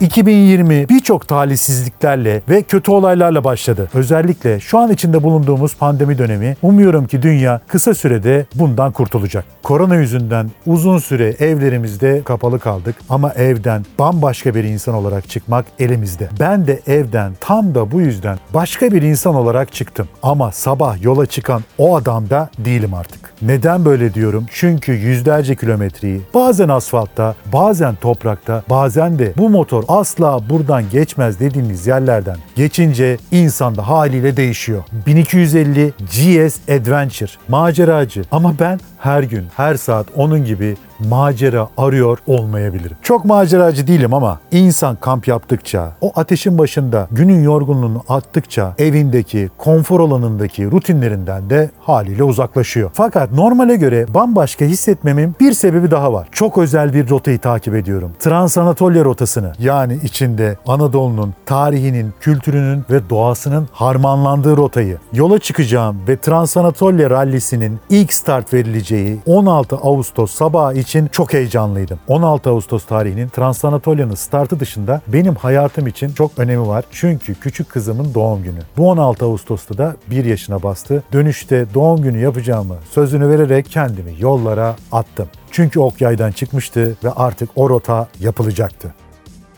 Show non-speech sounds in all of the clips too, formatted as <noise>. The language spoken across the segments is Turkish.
2020 birçok talihsizliklerle ve kötü olaylarla başladı. Özellikle şu an içinde bulunduğumuz pandemi dönemi umuyorum ki dünya kısa sürede bundan kurtulacak. Korona yüzünden uzun süre evlerimizde kapalı kaldık ama evden bambaşka bir insan olarak çıkmak elimizde. Ben de evden tam da bu yüzden başka bir insan olarak çıktım. Ama sabah yola çıkan o adam da değilim artık. Neden böyle diyorum? Çünkü yüzlerce kilometreyi bazen asfaltta, bazen toprakta, bazen de bu motor asla buradan geçmez dediğiniz yerlerden geçince insan da haliyle değişiyor. 1250 GS Adventure maceracı ama ben her gün, her saat onun gibi macera arıyor olmayabilirim. Çok maceracı değilim ama insan kamp yaptıkça, o ateşin başında günün yorgunluğunu attıkça evindeki, konfor alanındaki rutinlerinden de haliyle uzaklaşıyor. Fakat normale göre bambaşka hissetmemin bir sebebi daha var. Çok özel bir rotayı takip ediyorum. Transanatolya rotasını yani içinde Anadolu'nun, tarihinin, kültürünün ve doğasının harmanlandığı rotayı. Yola çıkacağım ve Transanatolya rallisinin ilk start verileceği 16 Ağustos sabahı için çok heyecanlıydım. 16 Ağustos tarihinin Transanatolia'nın startı dışında benim hayatım için çok önemi var. Çünkü küçük kızımın doğum günü. Bu 16 Ağustos'ta da 1 yaşına bastı. Dönüşte doğum günü yapacağımı sözünü vererek kendimi yollara attım. Çünkü ok yaydan çıkmıştı ve artık o rota yapılacaktı.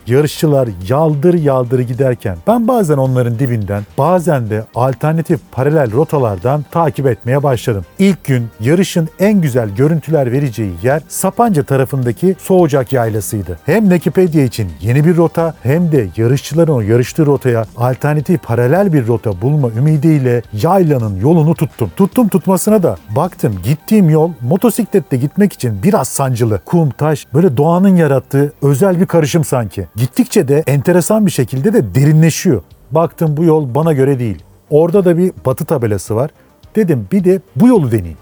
Yarışçılar yaldır yaldır giderken ben bazen onların dibinden bazen de alternatif paralel rotalardan takip etmeye başladım. İlk gün yarışın en güzel görüntüler vereceği yer Sapanca tarafındaki Soğucak Yaylası'ydı. Hem Wikipedia için yeni bir rota hem de yarışçıların o yarıştığı rotaya alternatif paralel bir rota bulma ümidiyle yaylanın yolunu tuttum. Tuttum tutmasına da baktım gittiğim yol motosikletle gitmek için biraz sancılı. Kum, taş böyle doğanın yarattığı özel bir karışım sanki. Gittikçe de enteresan bir şekilde de derinleşiyor. Baktım bu yol bana göre değil. Orada da bir batı tabelası var. Dedim bir de bu yolu deneyeyim.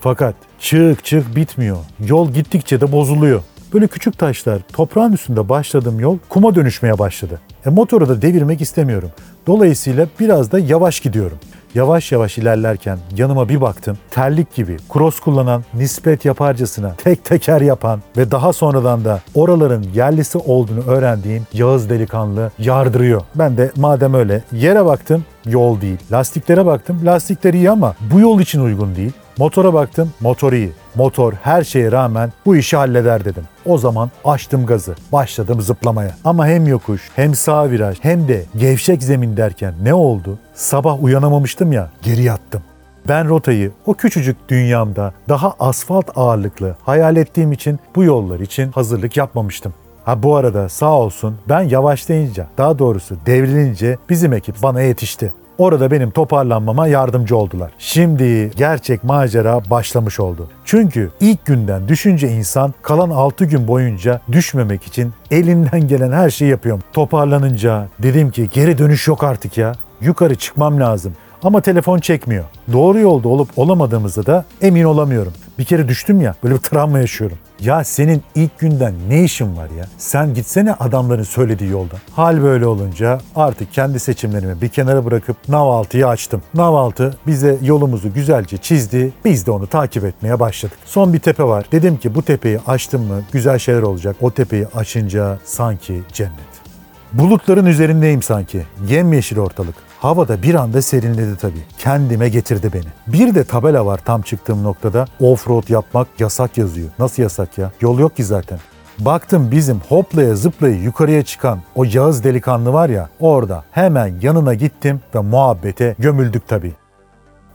Fakat çık çık bitmiyor. Yol gittikçe de bozuluyor. Böyle küçük taşlar, toprağın üstünde başladığım yol kuma dönüşmeye başladı. E motoru da devirmek istemiyorum. Dolayısıyla biraz da yavaş gidiyorum. Yavaş yavaş ilerlerken yanıma bir baktım. Terlik gibi cross kullanan, nispet yaparcasına tek teker yapan ve daha sonradan da oraların yerlisi olduğunu öğrendiğim Yağız delikanlı yardırıyor. Ben de madem öyle yere baktım yol değil. Lastiklere baktım lastikler iyi ama bu yol için uygun değil. Motora baktım, motor iyi. Motor her şeye rağmen bu işi halleder dedim. O zaman açtım gazı, başladım zıplamaya. Ama hem yokuş, hem sağ viraj, hem de gevşek zemin derken ne oldu? Sabah uyanamamıştım ya, geri yattım. Ben rotayı o küçücük dünyamda daha asfalt ağırlıklı hayal ettiğim için bu yollar için hazırlık yapmamıştım. Ha bu arada sağ olsun ben yavaşlayınca, daha doğrusu devrilince bizim ekip bana yetişti. Orada benim toparlanmama yardımcı oldular. Şimdi gerçek macera başlamış oldu. Çünkü ilk günden düşünce insan kalan 6 gün boyunca düşmemek için elinden gelen her şeyi yapıyorum. Toparlanınca dedim ki geri dönüş yok artık ya. Yukarı çıkmam lazım. Ama telefon çekmiyor. Doğru yolda olup olamadığımızda da emin olamıyorum. Bir kere düştüm ya böyle bir travma yaşıyorum. Ya senin ilk günden ne işin var ya? Sen gitsene adamların söylediği yolda. Hal böyle olunca artık kendi seçimlerimi bir kenara bırakıp Navaltı'yı açtım. Navaltı bize yolumuzu güzelce çizdi. Biz de onu takip etmeye başladık. Son bir tepe var. Dedim ki bu tepeyi açtım mı güzel şeyler olacak. O tepeyi açınca sanki cennet. Bulutların üzerindeyim sanki. Yemyeşil ortalık. Havada bir anda serinledi tabii. Kendime getirdi beni. Bir de tabela var tam çıktığım noktada. Offroad yapmak yasak yazıyor. Nasıl yasak ya? Yol yok ki zaten. Baktım bizim hoplaya zıplaya yukarıya çıkan o Yağız delikanlı var ya orada. Hemen yanına gittim ve muhabbete gömüldük tabii.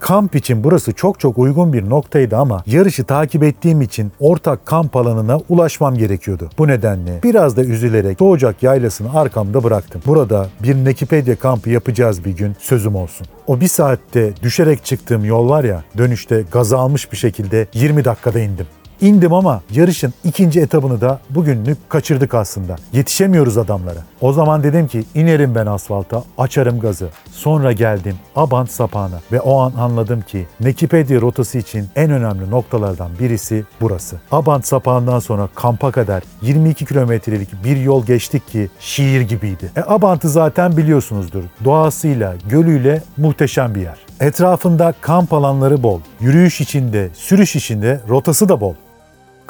Kamp için burası çok çok uygun bir noktaydı ama yarışı takip ettiğim için ortak kamp alanına ulaşmam gerekiyordu. Bu nedenle biraz da üzülerek Doğacak Yaylası'nı arkamda bıraktım. Burada bir Nekipedia kampı yapacağız bir gün sözüm olsun. O bir saatte düşerek çıktığım yol var ya dönüşte gaza almış bir şekilde 20 dakikada indim. İndim ama yarışın ikinci etabını da bugünlük kaçırdık aslında. Yetişemiyoruz adamlara. O zaman dedim ki inerim ben asfalta, açarım gazı. Sonra geldim Abant sapağına ve o an anladım ki Nekipedia rotası için en önemli noktalardan birisi burası. Abant sapağından sonra kampa kadar 22 kilometrelik bir yol geçtik ki şiir gibiydi. E, Abant'ı zaten biliyorsunuzdur. Doğasıyla, gölüyle muhteşem bir yer. Etrafında kamp alanları bol. Yürüyüş içinde, sürüş içinde rotası da bol.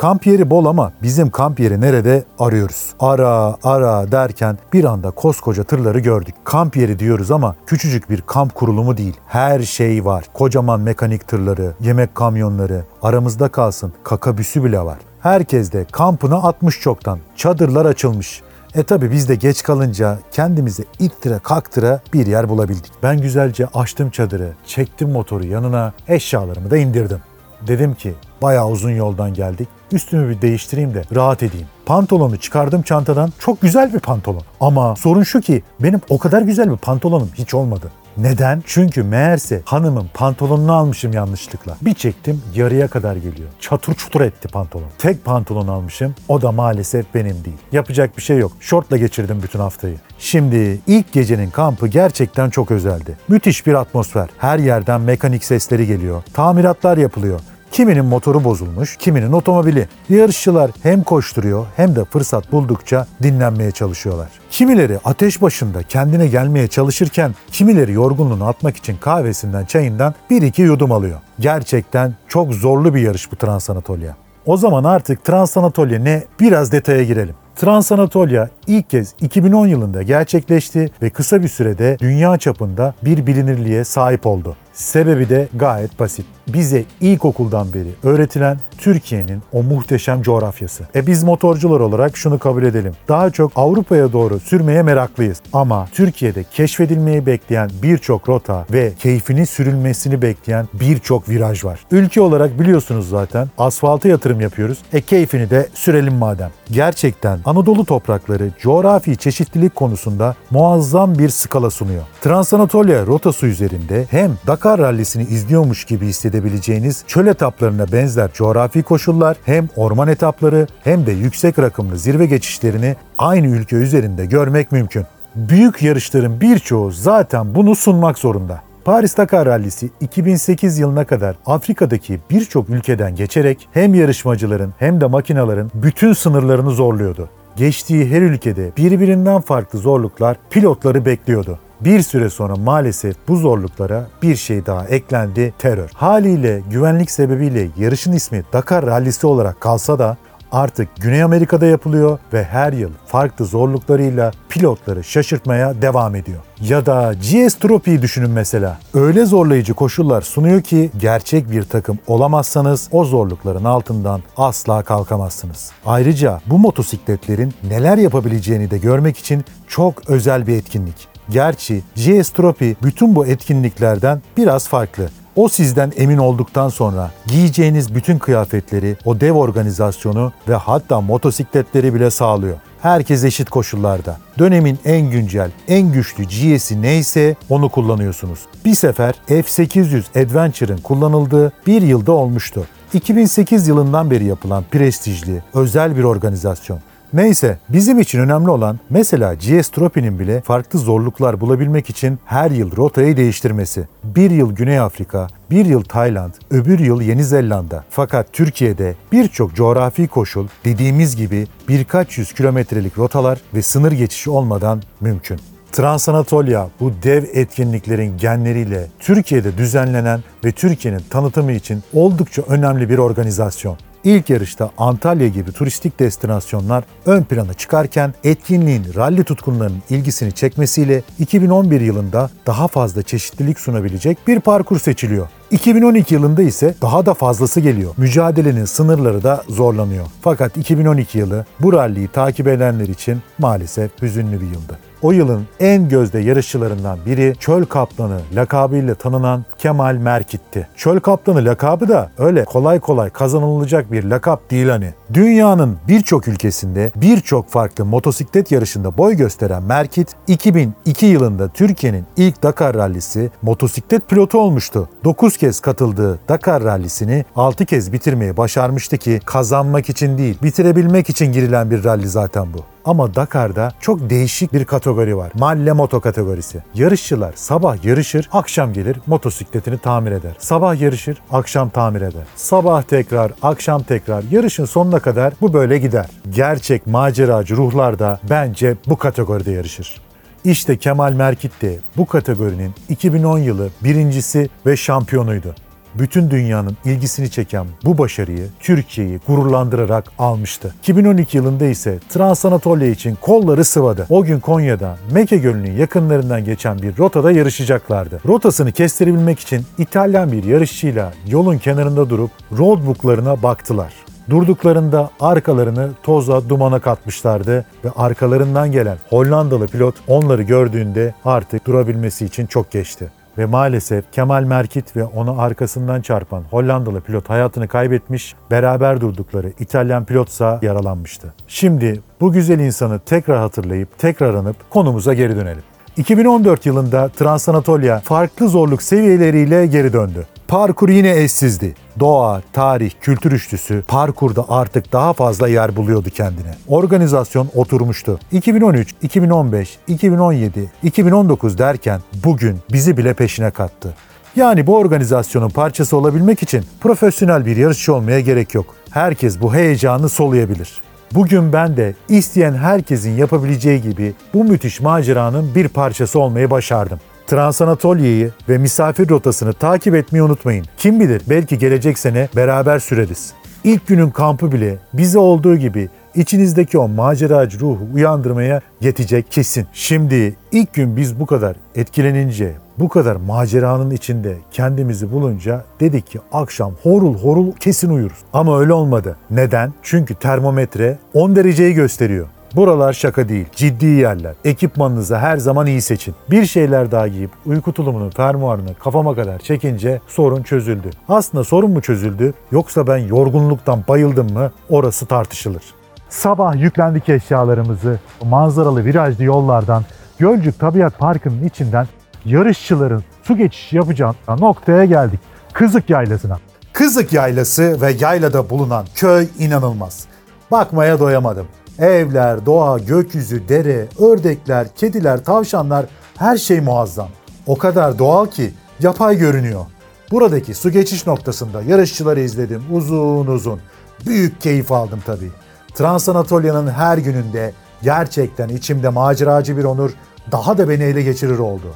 Kamp yeri bol ama bizim kamp yeri nerede arıyoruz. Ara ara derken bir anda koskoca tırları gördük. Kamp yeri diyoruz ama küçücük bir kamp kurulumu değil. Her şey var. Kocaman mekanik tırları, yemek kamyonları, aramızda kalsın kakabüsü bile var. Herkes de kampına atmış çoktan. Çadırlar açılmış. E tabi biz de geç kalınca kendimize ittire kaktıra bir yer bulabildik. Ben güzelce açtım çadırı, çektim motoru yanına, eşyalarımı da indirdim. Dedim ki bayağı uzun yoldan geldik. Üstümü bir değiştireyim de rahat edeyim. Pantolonu çıkardım çantadan. Çok güzel bir pantolon. Ama sorun şu ki benim o kadar güzel bir pantolonum hiç olmadı. Neden? Çünkü meğerse hanımın pantolonunu almışım yanlışlıkla. Bir çektim yarıya kadar geliyor. Çatır çutur etti pantolon. Tek pantolon almışım o da maalesef benim değil. Yapacak bir şey yok. Şortla geçirdim bütün haftayı. Şimdi ilk gecenin kampı gerçekten çok özeldi. Müthiş bir atmosfer. Her yerden mekanik sesleri geliyor. Tamiratlar yapılıyor. Kiminin motoru bozulmuş, kiminin otomobili. Yarışçılar hem koşturuyor hem de fırsat buldukça dinlenmeye çalışıyorlar. Kimileri ateş başında kendine gelmeye çalışırken kimileri yorgunluğunu atmak için kahvesinden çayından bir iki yudum alıyor. Gerçekten çok zorlu bir yarış bu Transanatolya. O zaman artık Transanatolya ne biraz detaya girelim. Transanatolya ilk kez 2010 yılında gerçekleşti ve kısa bir sürede dünya çapında bir bilinirliğe sahip oldu. Sebebi de gayet basit. Bize ilkokuldan beri öğretilen Türkiye'nin o muhteşem coğrafyası. E biz motorcular olarak şunu kabul edelim. Daha çok Avrupa'ya doğru sürmeye meraklıyız. Ama Türkiye'de keşfedilmeyi bekleyen birçok rota ve keyfini sürülmesini bekleyen birçok viraj var. Ülke olarak biliyorsunuz zaten asfalta yatırım yapıyoruz. E keyfini de sürelim madem. Gerçekten Anadolu toprakları coğrafi çeşitlilik konusunda muazzam bir skala sunuyor. Transanatolia rotası üzerinde hem Dakar rallisini izliyormuş gibi hissedebileceğiniz çöl etaplarına benzer coğrafi koşullar hem orman etapları hem de yüksek rakımlı zirve geçişlerini aynı ülke üzerinde görmek mümkün. Büyük yarışların birçoğu zaten bunu sunmak zorunda. Paris Dakar Rallisi 2008 yılına kadar Afrika'daki birçok ülkeden geçerek hem yarışmacıların hem de makinaların bütün sınırlarını zorluyordu. Geçtiği her ülkede birbirinden farklı zorluklar pilotları bekliyordu. Bir süre sonra maalesef bu zorluklara bir şey daha eklendi, terör. Haliyle güvenlik sebebiyle yarışın ismi Dakar Rallisi olarak kalsa da artık Güney Amerika'da yapılıyor ve her yıl farklı zorluklarıyla pilotları şaşırtmaya devam ediyor. Ya da GS Trophy'yi düşünün mesela. Öyle zorlayıcı koşullar sunuyor ki gerçek bir takım olamazsanız o zorlukların altından asla kalkamazsınız. Ayrıca bu motosikletlerin neler yapabileceğini de görmek için çok özel bir etkinlik. Gerçi GS Trophy bütün bu etkinliklerden biraz farklı. O sizden emin olduktan sonra giyeceğiniz bütün kıyafetleri, o dev organizasyonu ve hatta motosikletleri bile sağlıyor. Herkes eşit koşullarda. Dönemin en güncel, en güçlü GS'i neyse onu kullanıyorsunuz. Bir sefer F800 Adventure'ın kullanıldığı bir yılda olmuştu. 2008 yılından beri yapılan prestijli, özel bir organizasyon. Neyse bizim için önemli olan mesela GS Trophy'nin bile farklı zorluklar bulabilmek için her yıl rotayı değiştirmesi. Bir yıl Güney Afrika, bir yıl Tayland, öbür yıl Yeni Zelanda. Fakat Türkiye'de birçok coğrafi koşul dediğimiz gibi birkaç yüz kilometrelik rotalar ve sınır geçişi olmadan mümkün. Transanatolia bu dev etkinliklerin genleriyle Türkiye'de düzenlenen ve Türkiye'nin tanıtımı için oldukça önemli bir organizasyon. İlk yarışta Antalya gibi turistik destinasyonlar ön plana çıkarken etkinliğin ralli tutkunlarının ilgisini çekmesiyle 2011 yılında daha fazla çeşitlilik sunabilecek bir parkur seçiliyor. 2012 yılında ise daha da fazlası geliyor. Mücadelenin sınırları da zorlanıyor. Fakat 2012 yılı bu ralliyi takip edenler için maalesef hüzünlü bir yıldı. O yılın en gözde yarışçılarından biri Çöl Kaplanı lakabıyla tanınan Kemal Merkit'ti. Çöl Kaplanı lakabı da öyle kolay kolay kazanılacak bir lakap değil hani. Dünyanın birçok ülkesinde birçok farklı motosiklet yarışında boy gösteren Merkit 2002 yılında Türkiye'nin ilk Dakar rallisi motosiklet pilotu olmuştu. 9 kez katıldığı Dakar rallisini 6 kez bitirmeyi başarmıştı ki kazanmak için değil bitirebilmek için girilen bir ralli zaten bu. Ama Dakar'da çok değişik bir kategori var. Malle moto kategorisi. Yarışçılar sabah yarışır, akşam gelir motosikletini tamir eder. Sabah yarışır, akşam tamir eder. Sabah tekrar, akşam tekrar. Yarışın sonuna kadar bu böyle gider. Gerçek maceracı ruhlar da bence bu kategoride yarışır. İşte Kemal Merkit de bu kategorinin 2010 yılı birincisi ve şampiyonuydu. bütün dünyanın ilgisini çeken bu başarıyı Türkiye'yi gururlandırarak almıştı. 2012 yılında ise Transanatolya için kolları sıvadı. O gün Konya'da Meke Gölü'nün yakınlarından geçen bir rotada yarışacaklardı. Rotasını kestirebilmek için İtalyan bir yarışçıyla yolun kenarında durup roadbooklarına baktılar. Durduklarında arkalarını toza dumana katmışlardı ve arkalarından gelen Hollandalı pilot onları gördüğünde artık durabilmesi için çok geçti. Ve maalesef Kemal Merkit ve onu arkasından çarpan Hollandalı pilot hayatını kaybetmiş, beraber durdukları İtalyan pilotsa yaralanmıştı. Şimdi bu güzel insanı tekrar hatırlayıp tekrar anıp konumuza geri dönelim. 2014 yılında Transanatolya farklı zorluk seviyeleriyle geri döndü. Parkur yine eşsizdi. Doğa, tarih, kültür üçlüsü parkurda artık daha fazla yer buluyordu kendine. Organizasyon oturmuştu. 2013, 2015, 2017, 2019 derken bugün bizi bile peşine kattı. Yani bu organizasyonun parçası olabilmek için profesyonel bir yarışçı olmaya gerek yok. Herkes bu heyecanı soluyabilir. Bugün ben de isteyen herkesin yapabileceği gibi bu müthiş maceranın bir parçası olmayı başardım. Transanatolia'yı ve misafir rotasını takip etmeyi unutmayın. Kim bilir belki gelecek sene beraber süreriz. İlk günün kampı bile bize olduğu gibi içinizdeki o maceracı ruhu uyandırmaya yetecek kesin. Şimdi ilk gün biz bu kadar etkilenince, bu kadar maceranın içinde kendimizi bulunca dedik ki akşam horul horul kesin uyuruz. Ama öyle olmadı. Neden? Çünkü termometre 10 dereceyi gösteriyor. Buralar şaka değil, ciddi yerler. Ekipmanınızı her zaman iyi seçin. Bir şeyler daha giyip uyku tulumunu, fermuarını kafama kadar çekince sorun çözüldü. Aslında sorun mu çözüldü yoksa ben yorgunluktan bayıldım mı orası tartışılır. Sabah yüklendik eşyalarımızı manzaralı virajlı yollardan Gölcük Tabiat Parkı'nın içinden yarışçıların su geçişi yapacağı noktaya geldik. Kızık Yaylası'na. Kızık Yaylası ve yaylada bulunan köy inanılmaz. Bakmaya doyamadım. Evler, doğa, gökyüzü, dere, ördekler, kediler, tavşanlar her şey muazzam. O kadar doğal ki yapay görünüyor. Buradaki su geçiş noktasında yarışçıları izledim uzun uzun. Büyük keyif aldım tabii. Transanatolia'nın her gününde gerçekten içimde maceracı bir onur daha da beni ele geçirir oldu.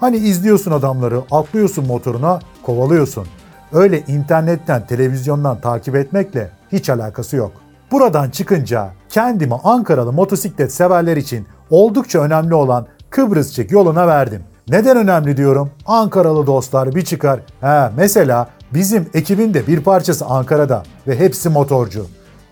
Hani izliyorsun adamları, atlıyorsun motoruna, kovalıyorsun. Öyle internetten, televizyondan takip etmekle hiç alakası yok. Buradan çıkınca kendimi Ankaralı motosiklet severler için oldukça önemli olan Kıbrısçık yoluna verdim. Neden önemli diyorum? Ankaralı dostlar bir çıkar. He, mesela bizim ekibin de bir parçası Ankara'da ve hepsi motorcu.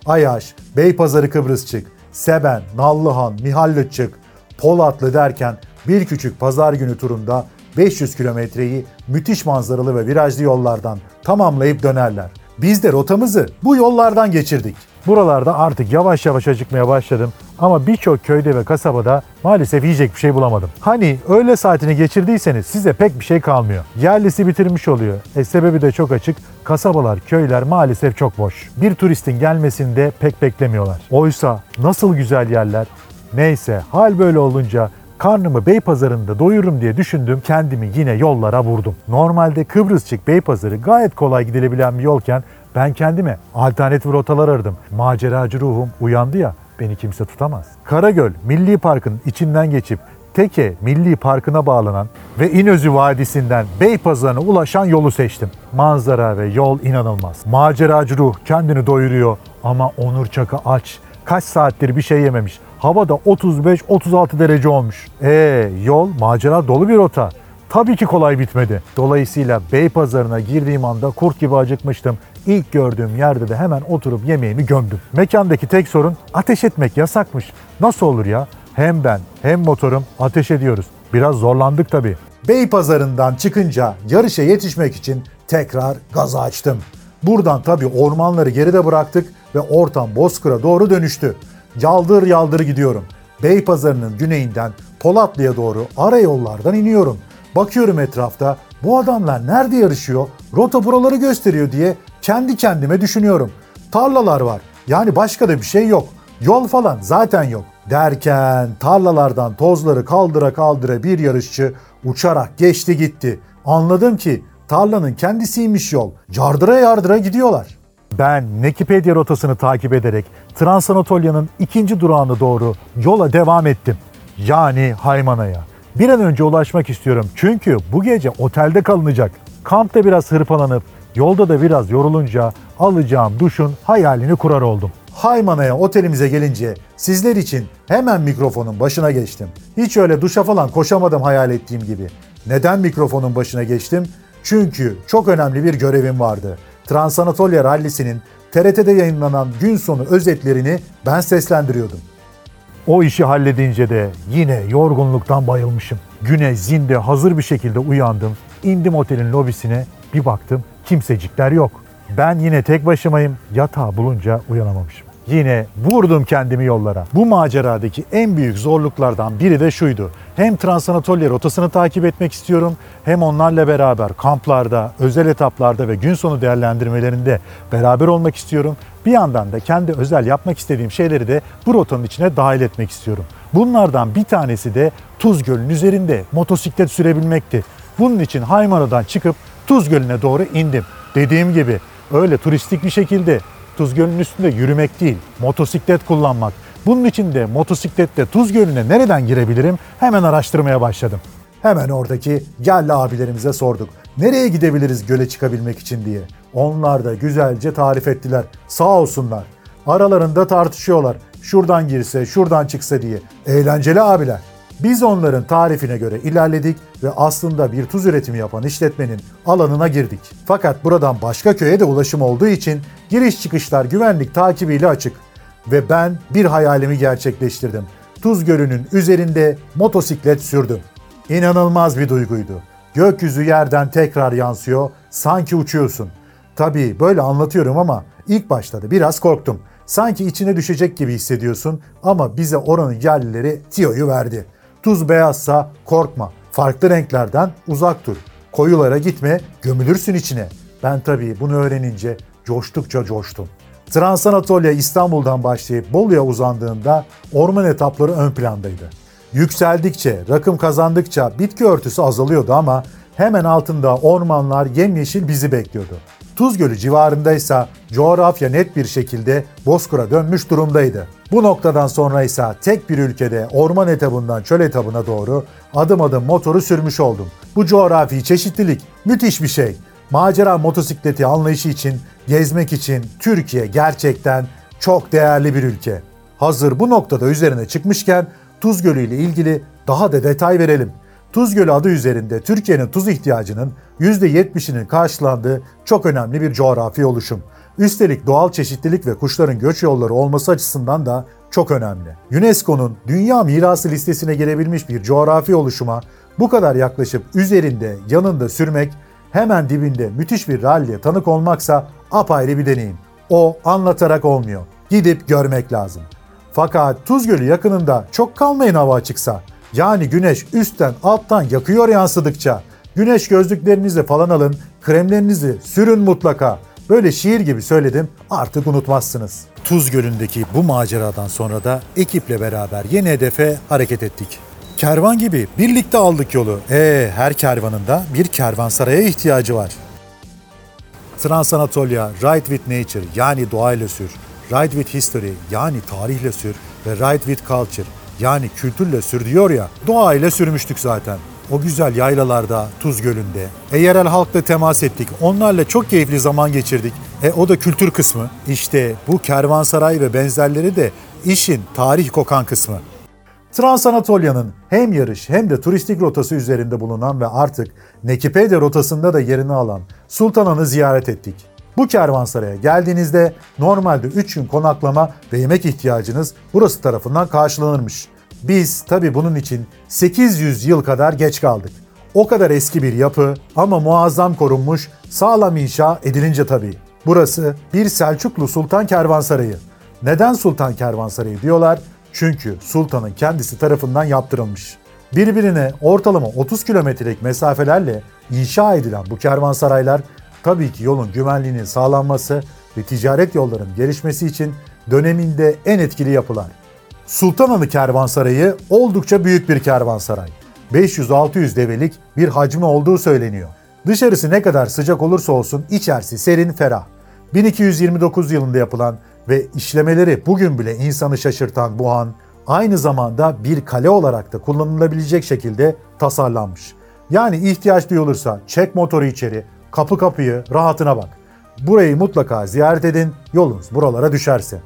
Ayaş, Beypazarı Kıbrısçık, Seben, Nallıhan, Mihallıççık, Polatlı derken bir küçük pazar günü turunda 500 kilometreyi müthiş manzaralı ve virajlı yollardan tamamlayıp dönerler. Biz de rotamızı bu yollardan geçirdik. Buralarda artık yavaş yavaş acıkmaya başladım ama birçok köyde ve kasabada maalesef yiyecek bir şey bulamadım. Hani öğle saatini geçirdiyseniz size pek bir şey kalmıyor. Yerlisi bitirmiş oluyor. E sebebi de çok açık. Kasabalar, köyler maalesef çok boş. Bir turistin gelmesini de pek beklemiyorlar. Oysa nasıl güzel yerler. Neyse hal böyle olunca karnımı Beypazarı'nda doyururum diye düşündüm. Kendimi yine yollara vurdum. Normalde Kıbrısçık Beypazarı gayet kolay gidilebilen bir yolken ben kendime alternatif rotalar aradım. Maceracı ruhum uyandı ya beni kimse tutamaz. Karagöl Milli Park'ın içinden geçip Teke Milli Parkı'na bağlanan ve İnözü Vadisi'nden Beypazarı'na ulaşan yolu seçtim. Manzara ve yol inanılmaz. Maceracı ruh kendini doyuruyor ama Onur Çakı aç. Kaç saattir bir şey yememiş. Havada 35-36 derece olmuş. Ee yol macera dolu bir rota. Tabii ki kolay bitmedi. Dolayısıyla Beypazarı'na girdiğim anda kurt gibi acıkmıştım. İlk gördüğüm yerde de hemen oturup yemeğimi gömdüm. Mekandaki tek sorun ateş etmek yasakmış. Nasıl olur ya? Hem ben hem motorum ateş ediyoruz. Biraz zorlandık tabii. Beypazarı'ndan çıkınca yarışa yetişmek için tekrar gaza açtım. Buradan tabii ormanları geride bıraktık ve ortam Bozkır'a doğru dönüştü. Yaldır yaldır gidiyorum. Beypazarı'nın güneyinden Polatlı'ya doğru ara yollardan iniyorum. Bakıyorum etrafta bu adamlar nerede yarışıyor? Rota buraları gösteriyor diye kendi kendime düşünüyorum. Tarlalar var. Yani başka da bir şey yok. Yol falan zaten yok. Derken tarlalardan tozları kaldıra kaldıra bir yarışçı uçarak geçti gitti. Anladım ki tarlanın kendisiymiş yol. Yardıra yardıra gidiyorlar. Ben Nekipedia rotasını takip ederek Transanatolia'nın ikinci durağına doğru yola devam ettim. Yani Haymana'ya. Bir an önce ulaşmak istiyorum çünkü bu gece otelde kalınacak. Kampta biraz hırpalanıp Yolda da biraz yorulunca alacağım duşun hayalini kurar oldum. Haymana'ya otelimize gelince sizler için hemen mikrofonun başına geçtim. Hiç öyle duşa falan koşamadım hayal ettiğim gibi. Neden mikrofonun başına geçtim? Çünkü çok önemli bir görevim vardı. Transanatolia Rallisi'nin TRT'de yayınlanan gün sonu özetlerini ben seslendiriyordum. O işi halledince de yine yorgunluktan bayılmışım. Güne zinde hazır bir şekilde uyandım. İndim otelin lobisine bir baktım kimsecikler yok. Ben yine tek başımayım. Yatağı bulunca uyanamamışım. Yine vurdum kendimi yollara. Bu maceradaki en büyük zorluklardan biri de şuydu. Hem Transanatolia rotasını takip etmek istiyorum hem onlarla beraber kamplarda, özel etaplarda ve gün sonu değerlendirmelerinde beraber olmak istiyorum. Bir yandan da kendi özel yapmak istediğim şeyleri de bu rotanın içine dahil etmek istiyorum. Bunlardan bir tanesi de Tuz Gölü'nün üzerinde motosiklet sürebilmekti. Bunun için Haymara'dan çıkıp Tuz Gölü'ne doğru indim. Dediğim gibi öyle turistik bir şekilde Tuz Gölü'nün üstünde yürümek değil, motosiklet kullanmak. Bunun için de motosiklette Tuz Gölü'ne nereden girebilirim hemen araştırmaya başladım. Hemen oradaki yerli abilerimize sorduk. Nereye gidebiliriz göle çıkabilmek için diye. Onlar da güzelce tarif ettiler. Sağ olsunlar. Aralarında tartışıyorlar. Şuradan girse, şuradan çıksa diye. Eğlenceli abiler. Biz onların tarifine göre ilerledik ve aslında bir tuz üretimi yapan işletmenin alanına girdik. Fakat buradan başka köye de ulaşım olduğu için giriş çıkışlar güvenlik takibiyle açık. Ve ben bir hayalimi gerçekleştirdim. Tuz Gölü'nün üzerinde motosiklet sürdüm. İnanılmaz bir duyguydu. Gökyüzü yerden tekrar yansıyor, sanki uçuyorsun. Tabii böyle anlatıyorum ama ilk başta da biraz korktum. Sanki içine düşecek gibi hissediyorsun ama bize oranın yerlileri tiyoyu verdi. Tuz beyazsa korkma. Farklı renklerden uzak dur. Koyulara gitme, gömülürsün içine. Ben tabii bunu öğrenince coştukça coştum. Transanatolia İstanbul'dan başlayıp Bolu'ya uzandığında orman etapları ön plandaydı. Yükseldikçe, rakım kazandıkça bitki örtüsü azalıyordu ama hemen altında ormanlar yemyeşil bizi bekliyordu. Tuz Gölü civarındaysa coğrafya net bir şekilde bozkura dönmüş durumdaydı. Bu noktadan sonra ise tek bir ülkede orman etabından çöl etabına doğru adım adım motoru sürmüş oldum. Bu coğrafi çeşitlilik müthiş bir şey. Macera motosikleti anlayışı için, gezmek için Türkiye gerçekten çok değerli bir ülke. Hazır bu noktada üzerine çıkmışken Tuz Gölü ile ilgili daha da detay verelim. Tuz Gölü adı üzerinde Türkiye'nin tuz ihtiyacının %70'inin karşılandığı çok önemli bir coğrafi oluşum. Üstelik doğal çeşitlilik ve kuşların göç yolları olması açısından da çok önemli. UNESCO'nun Dünya Mirası listesine girebilmiş bir coğrafi oluşuma bu kadar yaklaşıp üzerinde, yanında sürmek, hemen dibinde müthiş bir ralliye tanık olmaksa apayrı bir deneyim. O anlatarak olmuyor. Gidip görmek lazım. Fakat Tuz Gölü yakınında çok kalmayın hava açıksa. Yani güneş üstten alttan yakıyor yansıdıkça. Güneş gözlüklerinizi falan alın, kremlerinizi sürün mutlaka. Böyle şiir gibi söyledim artık unutmazsınız. Tuz Gölü'ndeki bu maceradan sonra da ekiple beraber yeni hedefe hareket ettik. Kervan gibi birlikte aldık yolu. Ee, her kervanın da bir kervansaraya ihtiyacı var. Transanatolia Ride with Nature yani doğayla sür, Ride with History yani tarihle sür ve Ride with Culture yani kültürle sür diyor ya doğayla sürmüştük zaten. O güzel yaylalarda, Tuz Gölü'nde. E yerel halkla temas ettik. Onlarla çok keyifli zaman geçirdik. E o da kültür kısmı. İşte bu kervansaray ve benzerleri de işin tarih kokan kısmı. Transanatolia'nın hem yarış hem de turistik rotası üzerinde bulunan ve artık Nekipedia rotasında da yerini alan Sultanan'ı ziyaret ettik. Bu kervansaraya geldiğinizde normalde 3 gün konaklama ve yemek ihtiyacınız burası tarafından karşılanırmış. Biz tabi bunun için 800 yıl kadar geç kaldık. O kadar eski bir yapı ama muazzam korunmuş, sağlam inşa edilince tabii. Burası bir Selçuklu Sultan Kervansarayı. Neden Sultan Kervansarayı diyorlar? Çünkü sultanın kendisi tarafından yaptırılmış. Birbirine ortalama 30 kilometrelik mesafelerle inşa edilen bu kervansaraylar tabii ki yolun güvenliğinin sağlanması ve ticaret yollarının gelişmesi için döneminde en etkili yapılar. Sultananı Kervansarayı oldukça büyük bir kervansaray. 500-600 develik bir hacmi olduğu söyleniyor. Dışarısı ne kadar sıcak olursa olsun içerisi serin ferah. 1229 yılında yapılan ve işlemeleri bugün bile insanı şaşırtan bu han aynı zamanda bir kale olarak da kullanılabilecek şekilde tasarlanmış. Yani ihtiyaç duyulursa çek motoru içeri, kapı kapıyı rahatına bak. Burayı mutlaka ziyaret edin, yolunuz buralara düşerse.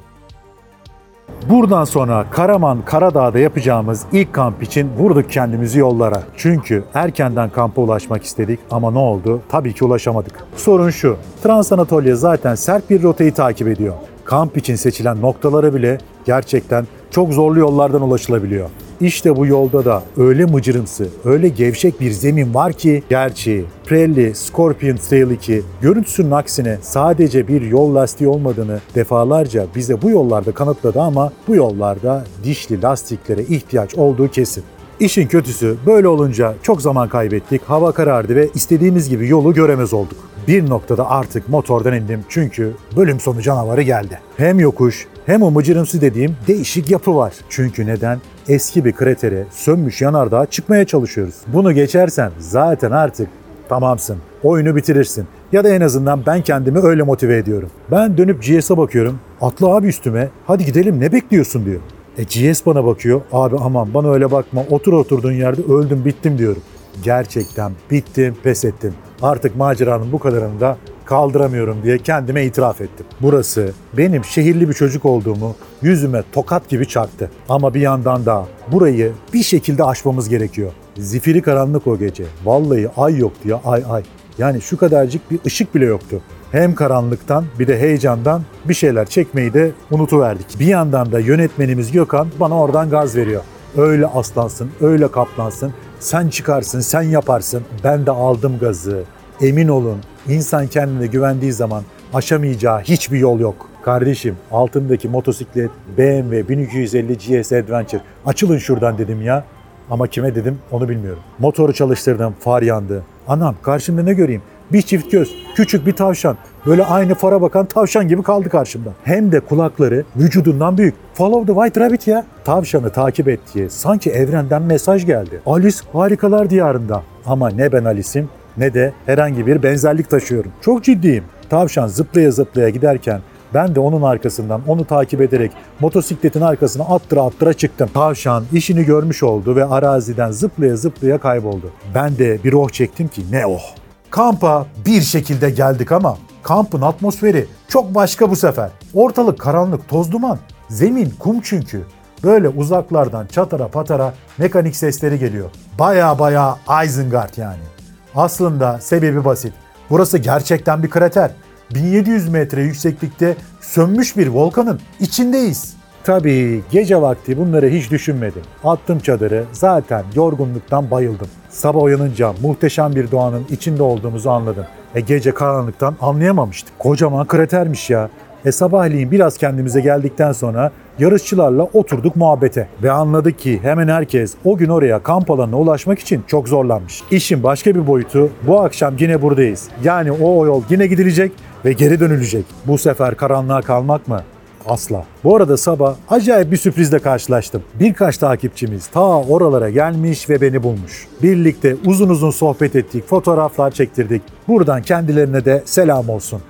Buradan sonra Karaman Karadağ'da yapacağımız ilk kamp için vurduk kendimizi yollara. Çünkü erkenden kampa ulaşmak istedik ama ne oldu? Tabii ki ulaşamadık. Sorun şu, Trans Anatolia zaten sert bir rotayı takip ediyor. Kamp için seçilen noktalara bile gerçekten çok zorlu yollardan ulaşılabiliyor. İşte bu yolda da öyle mıcırımsı, öyle gevşek bir zemin var ki gerçi Pirelli Scorpion Trail 2 görüntüsünün aksine sadece bir yol lastiği olmadığını defalarca bize bu yollarda kanıtladı ama bu yollarda dişli lastiklere ihtiyaç olduğu kesin. İşin kötüsü böyle olunca çok zaman kaybettik, hava karardı ve istediğimiz gibi yolu göremez olduk. Bir noktada artık motordan indim çünkü bölüm sonu canavarı geldi. Hem yokuş hem mıcırımsı dediğim değişik yapı var. Çünkü neden? Eski bir kratere, sönmüş yanardağa çıkmaya çalışıyoruz. Bunu geçersen zaten artık tamamsın. Oyunu bitirirsin. Ya da en azından ben kendimi öyle motive ediyorum. Ben dönüp GS'e bakıyorum. Atla abi üstüme. Hadi gidelim ne bekliyorsun diyor. E GS bana bakıyor. Abi aman bana öyle bakma. Otur oturduğun yerde öldüm bittim diyorum. Gerçekten bittim pes ettim. Artık maceranın bu kadarını da kaldıramıyorum diye kendime itiraf ettim. Burası benim şehirli bir çocuk olduğumu yüzüme tokat gibi çarptı. Ama bir yandan da burayı bir şekilde aşmamız gerekiyor. Zifiri karanlık o gece. Vallahi ay yoktu ya ay ay. Yani şu kadarcık bir ışık bile yoktu. Hem karanlıktan bir de heyecandan bir şeyler çekmeyi de unutuverdik. Bir yandan da yönetmenimiz Gökhan bana oradan gaz veriyor. Öyle aslansın, öyle kaplansın, sen çıkarsın, sen yaparsın. Ben de aldım gazı. Emin olun insan kendine güvendiği zaman aşamayacağı hiçbir yol yok. Kardeşim altındaki motosiklet BMW 1250 GS Adventure. Açılın şuradan dedim ya. Ama kime dedim onu bilmiyorum. Motoru çalıştırdım, far yandı. Anam karşımda ne göreyim? Bir çift göz, küçük bir tavşan. Böyle aynı fara bakan tavşan gibi kaldı karşımda. Hem de kulakları vücudundan büyük. Follow the White Rabbit ya. Tavşanı takip et diye sanki evrenden mesaj geldi. Alice harikalar diyarında. Ama ne ben Alice'im ne de herhangi bir benzerlik taşıyorum. Çok ciddiyim. Tavşan zıplaya zıplaya giderken ben de onun arkasından onu takip ederek motosikletin arkasına attıra attıra çıktım. Tavşan işini görmüş oldu ve araziden zıplaya zıplaya kayboldu. Ben de bir oh çektim ki ne oh. Kampa bir şekilde geldik ama kampın atmosferi çok başka bu sefer. Ortalık karanlık, toz duman. Zemin kum çünkü. Böyle uzaklardan çatara patara mekanik sesleri geliyor. Baya baya Isengard yani. Aslında sebebi basit. Burası gerçekten bir krater. 1700 metre yükseklikte sönmüş bir volkanın içindeyiz. Tabii gece vakti bunları hiç düşünmedim. Attım çadırı, zaten yorgunluktan bayıldım. Sabah uyanınca muhteşem bir doğanın içinde olduğumuzu anladım. E gece karanlıktan anlayamamıştık. Kocaman kratermiş ya. E sabahleyin biraz kendimize geldikten sonra yarışçılarla oturduk muhabbete. Ve anladık ki hemen herkes o gün oraya kamp alanına ulaşmak için çok zorlanmış. İşin başka bir boyutu bu akşam yine buradayız. Yani o yol yine gidilecek ve geri dönülecek. Bu sefer karanlığa kalmak mı? Asla. Bu arada sabah acayip bir sürprizle karşılaştım. Birkaç takipçimiz ta oralara gelmiş ve beni bulmuş. Birlikte uzun uzun sohbet ettik, fotoğraflar çektirdik. Buradan kendilerine de selam olsun.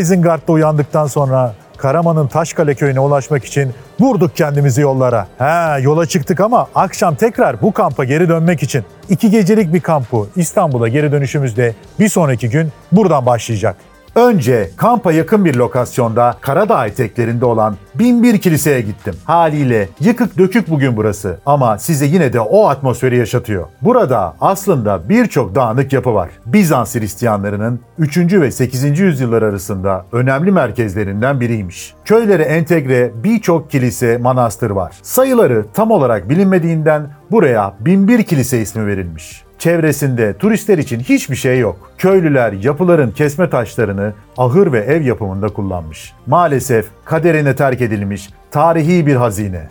Isengard'da uyandıktan sonra Karaman'ın Taşkale köyüne ulaşmak için vurduk kendimizi yollara. He yola çıktık ama akşam tekrar bu kampa geri dönmek için. iki gecelik bir kampu İstanbul'a geri dönüşümüzde bir sonraki gün buradan başlayacak. Önce kampa yakın bir lokasyonda Karadağ eteklerinde olan Binbir Kilise'ye gittim. Haliyle yıkık dökük bugün burası ama size yine de o atmosferi yaşatıyor. Burada aslında birçok dağınık yapı var. Bizans Hristiyanlarının 3. ve 8. yüzyıllar arasında önemli merkezlerinden biriymiş. Köylere entegre birçok kilise, manastır var. Sayıları tam olarak bilinmediğinden buraya Binbir Kilise ismi verilmiş. Çevresinde turistler için hiçbir şey yok. Köylüler yapıların kesme taşlarını ahır ve ev yapımında kullanmış. Maalesef kaderine terk edilmiş tarihi bir hazine.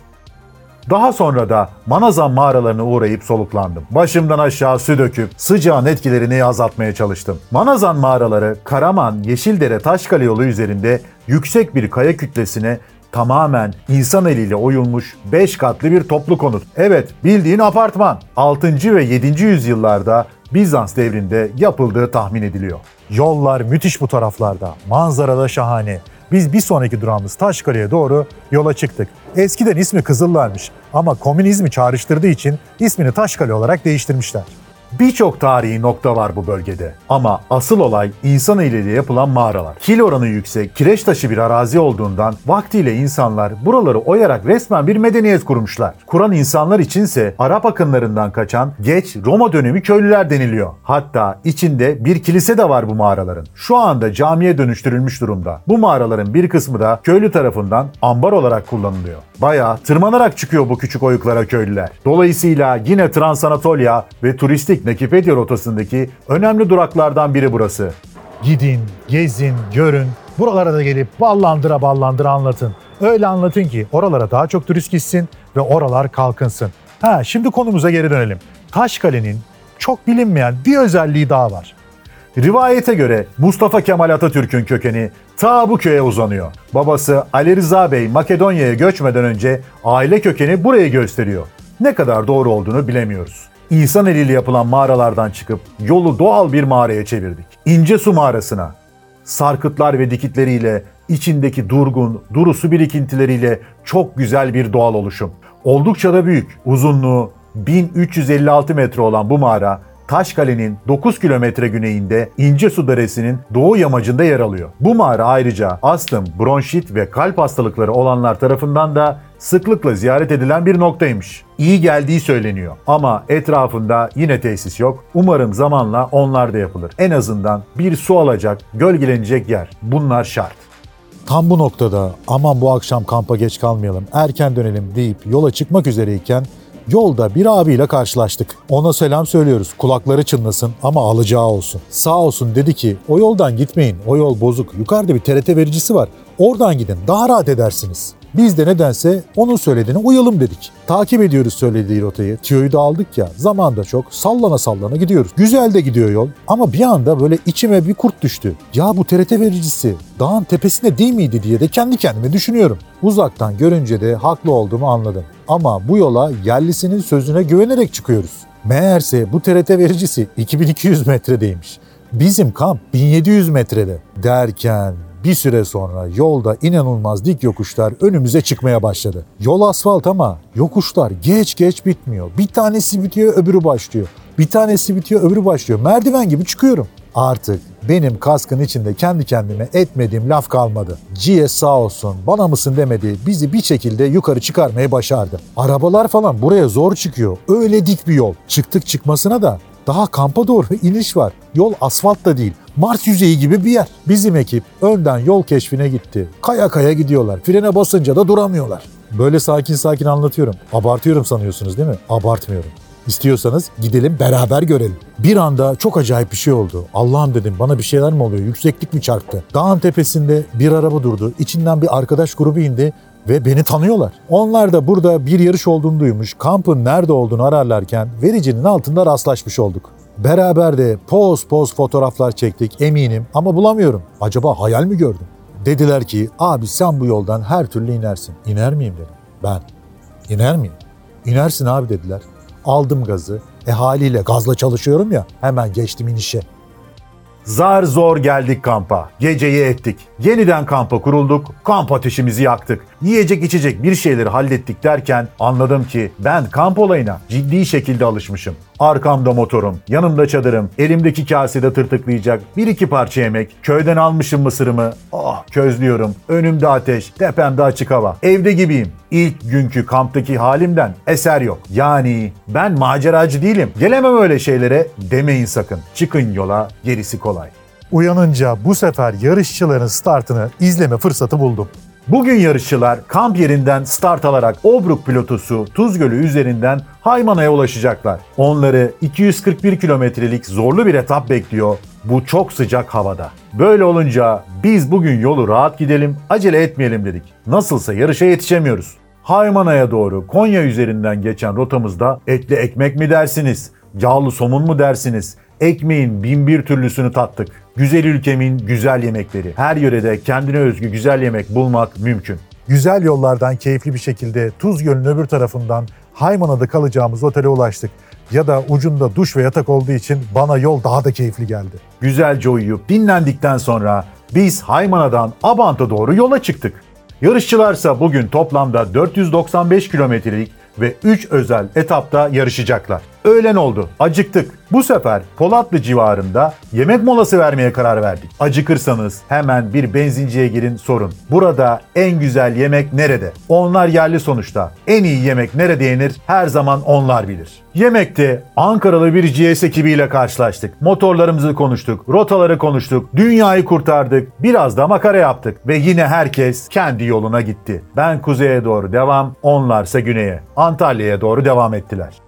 Daha sonra da Manazan mağaralarına uğrayıp soluklandım. Başımdan aşağı su döküp sıcağın etkilerini azaltmaya çalıştım. Manazan mağaraları Karaman Yeşildere Taşkale yolu üzerinde yüksek bir kaya kütlesine tamamen insan eliyle oyulmuş 5 katlı bir toplu konut. Evet bildiğin apartman. 6. ve 7. yüzyıllarda Bizans devrinde yapıldığı tahmin ediliyor. Yollar müthiş bu taraflarda. Manzara da şahane. Biz bir sonraki durağımız Taşkale'ye doğru yola çıktık. Eskiden ismi Kızıllar'mış ama komünizmi çağrıştırdığı için ismini Taşkale olarak değiştirmişler. Birçok tarihi nokta var bu bölgede. Ama asıl olay insan eliyle yapılan mağaralar. Kil oranı yüksek, kireç taşı bir arazi olduğundan vaktiyle insanlar buraları oyarak resmen bir medeniyet kurmuşlar. Kuran insanlar içinse Arap akınlarından kaçan geç Roma dönemi köylüler deniliyor. Hatta içinde bir kilise de var bu mağaraların. Şu anda camiye dönüştürülmüş durumda. Bu mağaraların bir kısmı da köylü tarafından ambar olarak kullanılıyor. Bayağı tırmanarak çıkıyor bu küçük oyuklara köylüler. Dolayısıyla yine Transanatolia ve turistik Nekipedya rotasındaki önemli duraklardan biri burası. Gidin, gezin, görün. Buralara da gelip ballandıra ballandıra anlatın. Öyle anlatın ki oralara daha çok turist gitsin ve oralar kalkınsın. Ha şimdi konumuza geri dönelim. Taşkale'nin çok bilinmeyen bir özelliği daha var. Rivayete göre Mustafa Kemal Atatürk'ün kökeni ta bu köye uzanıyor. Babası Ali Rıza Bey Makedonya'ya göçmeden önce aile kökeni burayı gösteriyor. Ne kadar doğru olduğunu bilemiyoruz. İnsan eliyle yapılan mağaralardan çıkıp yolu doğal bir mağaraya çevirdik. İnce Su Mağarası'na. Sarkıtlar ve dikitleriyle, içindeki durgun, duru su birikintileriyle çok güzel bir doğal oluşum. Oldukça da büyük. Uzunluğu 1356 metre olan bu mağara Taşkale'nin 9 kilometre güneyinde İncesu Deresi'nin doğu yamacında yer alıyor. Bu mağara ayrıca astım, bronşit ve kalp hastalıkları olanlar tarafından da sıklıkla ziyaret edilen bir noktaymış. İyi geldiği söyleniyor ama etrafında yine tesis yok. Umarım zamanla onlar da yapılır. En azından bir su alacak, gölgelenecek yer. Bunlar şart. Tam bu noktada aman bu akşam kampa geç kalmayalım, erken dönelim deyip yola çıkmak üzereyken Yolda bir abiyle karşılaştık. Ona selam söylüyoruz. Kulakları çınlasın ama alacağı olsun. Sağ olsun dedi ki o yoldan gitmeyin. O yol bozuk. Yukarıda bir TRT vericisi var. Oradan gidin. Daha rahat edersiniz. Biz de nedense onun söylediğine uyalım dedik. Takip ediyoruz söylediği rotayı. Tiyoyu da aldık ya. Zaman da çok. Sallana sallana gidiyoruz. Güzel de gidiyor yol. Ama bir anda böyle içime bir kurt düştü. Ya bu TRT vericisi dağın tepesinde değil miydi diye de kendi kendime düşünüyorum. Uzaktan görünce de haklı olduğumu anladım. Ama bu yola yerlisinin sözüne güvenerek çıkıyoruz. Meğerse bu TRT vericisi 2200 metredeymiş. Bizim kamp 1700 metrede derken bir süre sonra yolda inanılmaz dik yokuşlar önümüze çıkmaya başladı. Yol asfalt ama yokuşlar geç geç bitmiyor. Bir tanesi bitiyor öbürü başlıyor. Bir tanesi bitiyor öbürü başlıyor. Merdiven gibi çıkıyorum. Artık benim kaskın içinde kendi kendime etmediğim laf kalmadı. GS sağ olsun bana mısın demedi bizi bir şekilde yukarı çıkarmayı başardı. Arabalar falan buraya zor çıkıyor. Öyle dik bir yol. Çıktık çıkmasına da daha kampa doğru <laughs> iniş var. Yol asfalt da değil. Mars yüzeyi gibi bir yer. Bizim ekip önden yol keşfine gitti. Kaya kaya gidiyorlar. Frene basınca da duramıyorlar. Böyle sakin sakin anlatıyorum. Abartıyorum sanıyorsunuz değil mi? Abartmıyorum. İstiyorsanız gidelim beraber görelim. Bir anda çok acayip bir şey oldu. Allah'ım dedim bana bir şeyler mi oluyor? Yükseklik mi çarptı? Dağın tepesinde bir araba durdu. İçinden bir arkadaş grubu indi ve beni tanıyorlar. Onlar da burada bir yarış olduğunu duymuş, kampın nerede olduğunu ararlarken vericinin altında rastlaşmış olduk. Beraber de poz poz fotoğraflar çektik eminim ama bulamıyorum. Acaba hayal mi gördüm? Dediler ki abi sen bu yoldan her türlü inersin. İner miyim dedim. Ben. İner miyim? İnersin abi dediler. Aldım gazı. E haliyle gazla çalışıyorum ya hemen geçtim inişe. Zar zor geldik kampa. Geceyi ettik. Yeniden kampa kurulduk. Kamp ateşimizi yaktık. Yiyecek içecek bir şeyleri hallettik derken anladım ki ben kamp olayına ciddi şekilde alışmışım. Arkamda motorum, yanımda çadırım, elimdeki kasede tırtıklayacak bir iki parça yemek, köyden almışım mısırımı, oh közlüyorum, önümde ateş, tepemde açık hava, evde gibiyim. İlk günkü kamptaki halimden eser yok. Yani ben maceracı değilim, gelemem öyle şeylere demeyin sakın. Çıkın yola, gerisi kolay. Uyanınca bu sefer yarışçıların startını izleme fırsatı buldum. Bugün yarışçılar kamp yerinden start alarak Obruk pilotusu Tuz Gölü üzerinden Haymana'ya ulaşacaklar. Onları 241 kilometrelik zorlu bir etap bekliyor bu çok sıcak havada. Böyle olunca biz bugün yolu rahat gidelim, acele etmeyelim dedik. Nasılsa yarışa yetişemiyoruz. Haymana'ya doğru Konya üzerinden geçen rotamızda etli ekmek mi dersiniz, yağlı somun mu dersiniz, ekmeğin bin bir türlüsünü tattık. Güzel ülkemin güzel yemekleri. Her yörede kendine özgü güzel yemek bulmak mümkün. Güzel yollardan keyifli bir şekilde Tuz Gölü'nün öbür tarafından Haymana'da kalacağımız otele ulaştık. Ya da ucunda duş ve yatak olduğu için bana yol daha da keyifli geldi. Güzelce uyuyup dinlendikten sonra biz Haymana'dan Abant'a doğru yola çıktık. Yarışçılarsa bugün toplamda 495 kilometrelik ve 3 özel etapta yarışacaklar. Öğlen oldu. Acıktık. Bu sefer Polatlı civarında yemek molası vermeye karar verdik. Acıkırsanız hemen bir benzinciye girin sorun. Burada en güzel yemek nerede? Onlar yerli sonuçta. En iyi yemek nerede yenir? Her zaman onlar bilir. Yemekte Ankaralı bir GS ekibiyle karşılaştık. Motorlarımızı konuştuk, rotaları konuştuk, dünyayı kurtardık, biraz da makara yaptık ve yine herkes kendi yoluna gitti. Ben kuzeye doğru devam, onlarsa güneye, Antalya'ya doğru devam ettiler.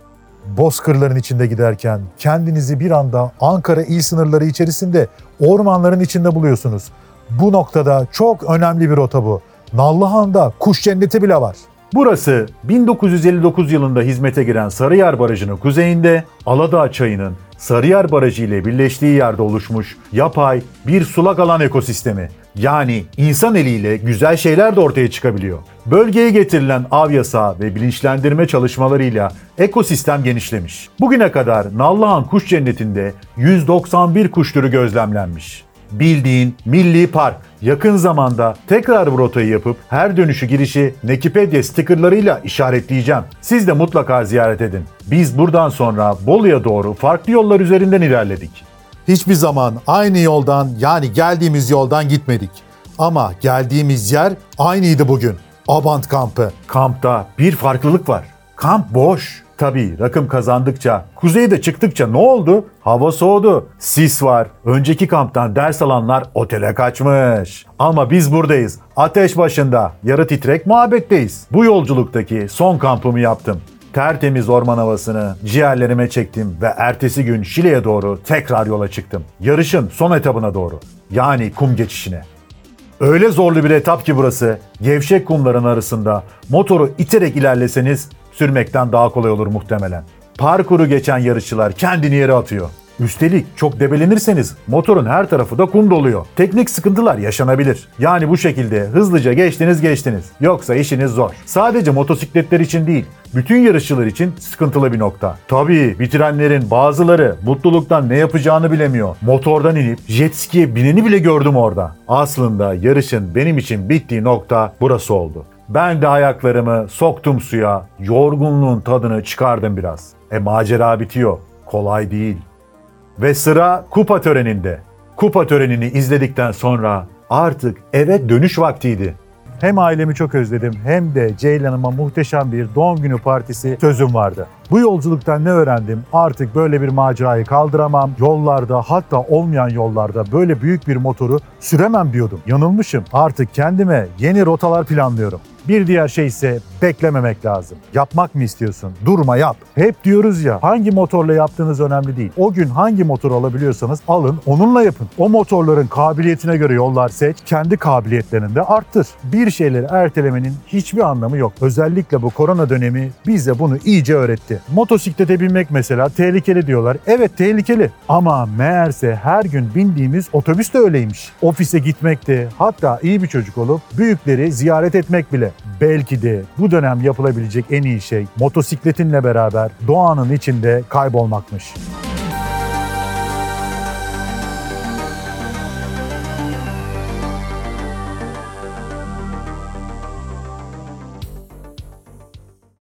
Bozkırların içinde giderken kendinizi bir anda Ankara il sınırları içerisinde ormanların içinde buluyorsunuz. Bu noktada çok önemli bir rota bu. Nallıhan'da kuş cenneti bile var. Burası 1959 yılında hizmete giren Sarıyer Barajı'nın kuzeyinde Aladağ Çayı'nın Sarıyer Barajı ile birleştiği yerde oluşmuş yapay bir sulak alan ekosistemi. Yani insan eliyle güzel şeyler de ortaya çıkabiliyor. Bölgeye getirilen av yasağı ve bilinçlendirme çalışmalarıyla ekosistem genişlemiş. Bugüne kadar Nallıhan Kuş Cenneti'nde 191 kuş türü gözlemlenmiş. Bildiğin milli park. Yakın zamanda tekrar bu rotayı yapıp her dönüşü girişi Nekipedia stickerlarıyla işaretleyeceğim. Siz de mutlaka ziyaret edin. Biz buradan sonra Bolu'ya doğru farklı yollar üzerinden ilerledik. Hiçbir zaman aynı yoldan yani geldiğimiz yoldan gitmedik. Ama geldiğimiz yer aynıydı bugün. Abant kampı. Kampta bir farklılık var. Kamp boş. Tabii rakım kazandıkça, kuzeyde çıktıkça ne oldu? Hava soğudu. Sis var. Önceki kamptan ders alanlar otele kaçmış. Ama biz buradayız. Ateş başında. Yarı titrek muhabbetteyiz. Bu yolculuktaki son kampımı yaptım. Tertemiz orman havasını ciğerlerime çektim ve ertesi gün Şile'ye doğru tekrar yola çıktım. Yarışın son etabına doğru. Yani kum geçişine. Öyle zorlu bir etap ki burası. Gevşek kumların arasında motoru iterek ilerleseniz sürmekten daha kolay olur muhtemelen. Parkuru geçen yarışçılar kendini yere atıyor. Üstelik çok debelenirseniz motorun her tarafı da kum doluyor. Teknik sıkıntılar yaşanabilir. Yani bu şekilde hızlıca geçtiniz geçtiniz. Yoksa işiniz zor. Sadece motosikletler için değil, bütün yarışçılar için sıkıntılı bir nokta. Tabii bitirenlerin bazıları mutluluktan ne yapacağını bilemiyor. Motordan inip jet ski'ye bineni bile gördüm orada. Aslında yarışın benim için bittiği nokta burası oldu. Ben de ayaklarımı soktum suya, yorgunluğun tadını çıkardım biraz. E macera bitiyor. Kolay değil. Ve sıra kupa töreninde. Kupa törenini izledikten sonra artık eve dönüş vaktiydi. Hem ailemi çok özledim hem de Ceylan'ıma muhteşem bir doğum günü partisi sözüm vardı. Bu yolculuktan ne öğrendim? Artık böyle bir macerayı kaldıramam. Yollarda hatta olmayan yollarda böyle büyük bir motoru süremem diyordum. Yanılmışım. Artık kendime yeni rotalar planlıyorum. Bir diğer şey ise beklememek lazım. Yapmak mı istiyorsun? Durma yap. Hep diyoruz ya hangi motorla yaptığınız önemli değil. O gün hangi motor alabiliyorsanız alın onunla yapın. O motorların kabiliyetine göre yollar seç. Kendi kabiliyetlerini de arttır. Bir şeyleri ertelemenin hiçbir anlamı yok. Özellikle bu korona dönemi bize bunu iyice öğretti. Motosiklete binmek mesela tehlikeli diyorlar. Evet tehlikeli. Ama meğerse her gün bindiğimiz otobüs de öyleymiş. Ofise gitmek de hatta iyi bir çocuk olup büyükleri ziyaret etmek bile. Belki de bu dönem yapılabilecek en iyi şey motosikletinle beraber doğanın içinde kaybolmakmış.